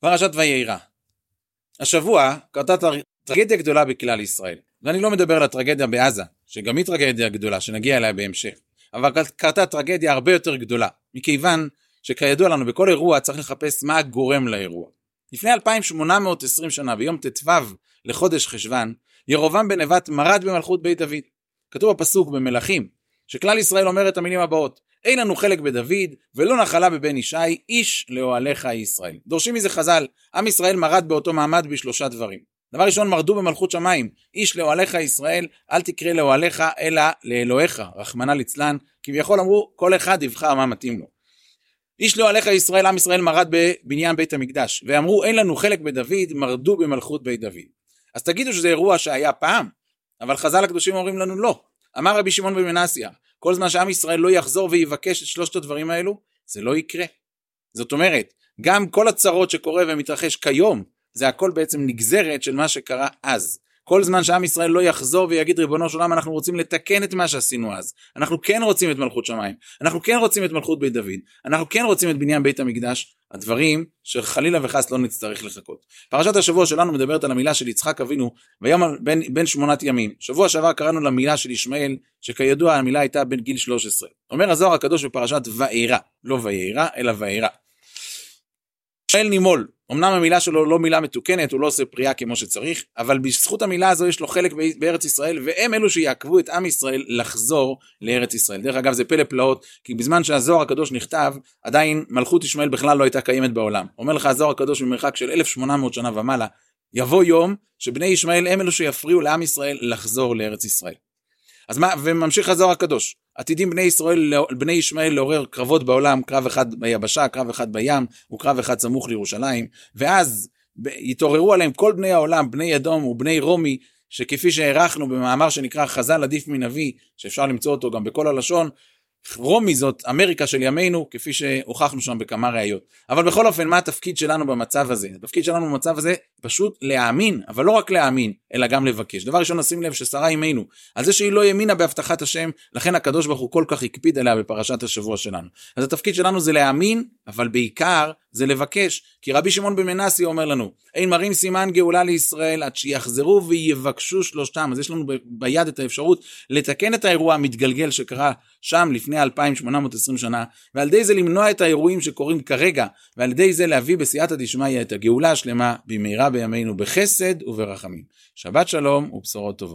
פרשת וירא. השבוע קרתה טרגדיה גדולה בכלל ישראל. ואני לא מדבר על הטרגדיה בעזה, שגם היא טרגדיה גדולה, שנגיע אליה בהמשך. אבל קרתה טרגדיה הרבה יותר גדולה, מכיוון שכידוע לנו בכל אירוע צריך לחפש מה גורם לאירוע. לפני 2820 שנה, ביום ט"ו לחודש חשוון, ירובעם בן נבט מרד במלכות בית דוד. כתוב בפסוק במלכים, שכלל ישראל אומר את המילים הבאות: אין לנו חלק בדוד, ולא נחלה בבן ישי, איש לאוהליך ישראל. דורשים מזה חז"ל, עם ישראל מרד באותו מעמד בשלושה דברים. דבר ראשון, מרדו במלכות שמיים, איש לאוהליך ישראל, אל תקרא לאוהליך, אלא לאלוהיך, רחמנא ליצלן, כביכול אמרו, כל אחד יבחר מה מתאים לו. איש לאוהליך ישראל, עם ישראל מרד בבניין בית המקדש, ואמרו, אין לנו חלק בדוד, מרדו במלכות בית דוד. אז תגידו שזה אירוע שהיה פעם, אבל חז"ל הקדושים אומרים לנו לא. אמר רבי שמעון בן מנסיה, כל זמן שעם ישראל לא יחזור ויבקש את שלושת הדברים האלו, זה לא יקרה. זאת אומרת, גם כל הצרות שקורה ומתרחש כיום, זה הכל בעצם נגזרת של מה שקרה אז. כל זמן שעם ישראל לא יחזור ויגיד ריבונו של עולם אנחנו רוצים לתקן את מה שעשינו אז. אנחנו כן רוצים את מלכות שמיים. אנחנו כן רוצים את מלכות בית דוד. אנחנו כן רוצים את בניין בית המקדש. הדברים שחלילה וחס לא נצטרך לחכות. פרשת השבוע שלנו מדברת על המילה של יצחק אבינו ויום בין, בין שמונת ימים. שבוע שעבר קראנו למילה של ישמעאל שכידוע המילה הייתה בין גיל 13. אומר הזוהר הקדוש בפרשת ואירא, לא ואירא אלא ואירא. ישמעאל נימול אמנם המילה שלו לא מילה מתוקנת, הוא לא עושה פריאה כמו שצריך, אבל בזכות המילה הזו יש לו חלק בארץ ישראל, והם אלו שיעכבו את עם ישראל לחזור לארץ ישראל. דרך אגב זה פלא פלאות, כי בזמן שהזוהר הקדוש נכתב, עדיין מלכות ישמעאל בכלל לא הייתה קיימת בעולם. אומר לך הזוהר הקדוש ממרחק של 1800 שנה ומעלה, יבוא יום שבני ישמעאל הם אלו שיפריעו לעם ישראל לחזור לארץ ישראל. אז מה, וממשיך הזוהר הקדוש, עתידים בני ישראל, בני ישמעאל לעורר קרבות בעולם, קרב אחד ביבשה, קרב אחד בים, וקרב אחד סמוך לירושלים, ואז יתעוררו עליהם כל בני העולם, בני אדום ובני רומי, שכפי שהערכנו במאמר שנקרא חז"ל עדיף מנביא, שאפשר למצוא אותו גם בכל הלשון, רומי זאת אמריקה של ימינו, כפי שהוכחנו שם בכמה ראיות. אבל בכל אופן, מה התפקיד שלנו במצב הזה? התפקיד שלנו במצב הזה פשוט להאמין, אבל לא רק להאמין, אלא גם לבקש. דבר ראשון, נשים לב ששרה אימנו, על זה שהיא לא האמינה בהבטחת השם, לכן הקדוש ברוך הוא כל כך הקפיד עליה בפרשת השבוע שלנו. אז התפקיד שלנו זה להאמין, אבל בעיקר זה לבקש. כי רבי שמעון בן מנסי אומר לנו, אין מראים סימן גאולה לישראל עד שיחזרו ויבקשו שלושתם. אז יש לנו ביד את האפשרות לתקן את האירוע המתגלגל שקרה שם לפני 2820 שנה, ועל ידי זה למנוע את האירועים שקורים כרגע, ועל ידי זה להביא בסייעתא דשמיא את הגאולה השלמה במהרה בימינו בחסד וברחמים. שבת שלום ובשורות טובות.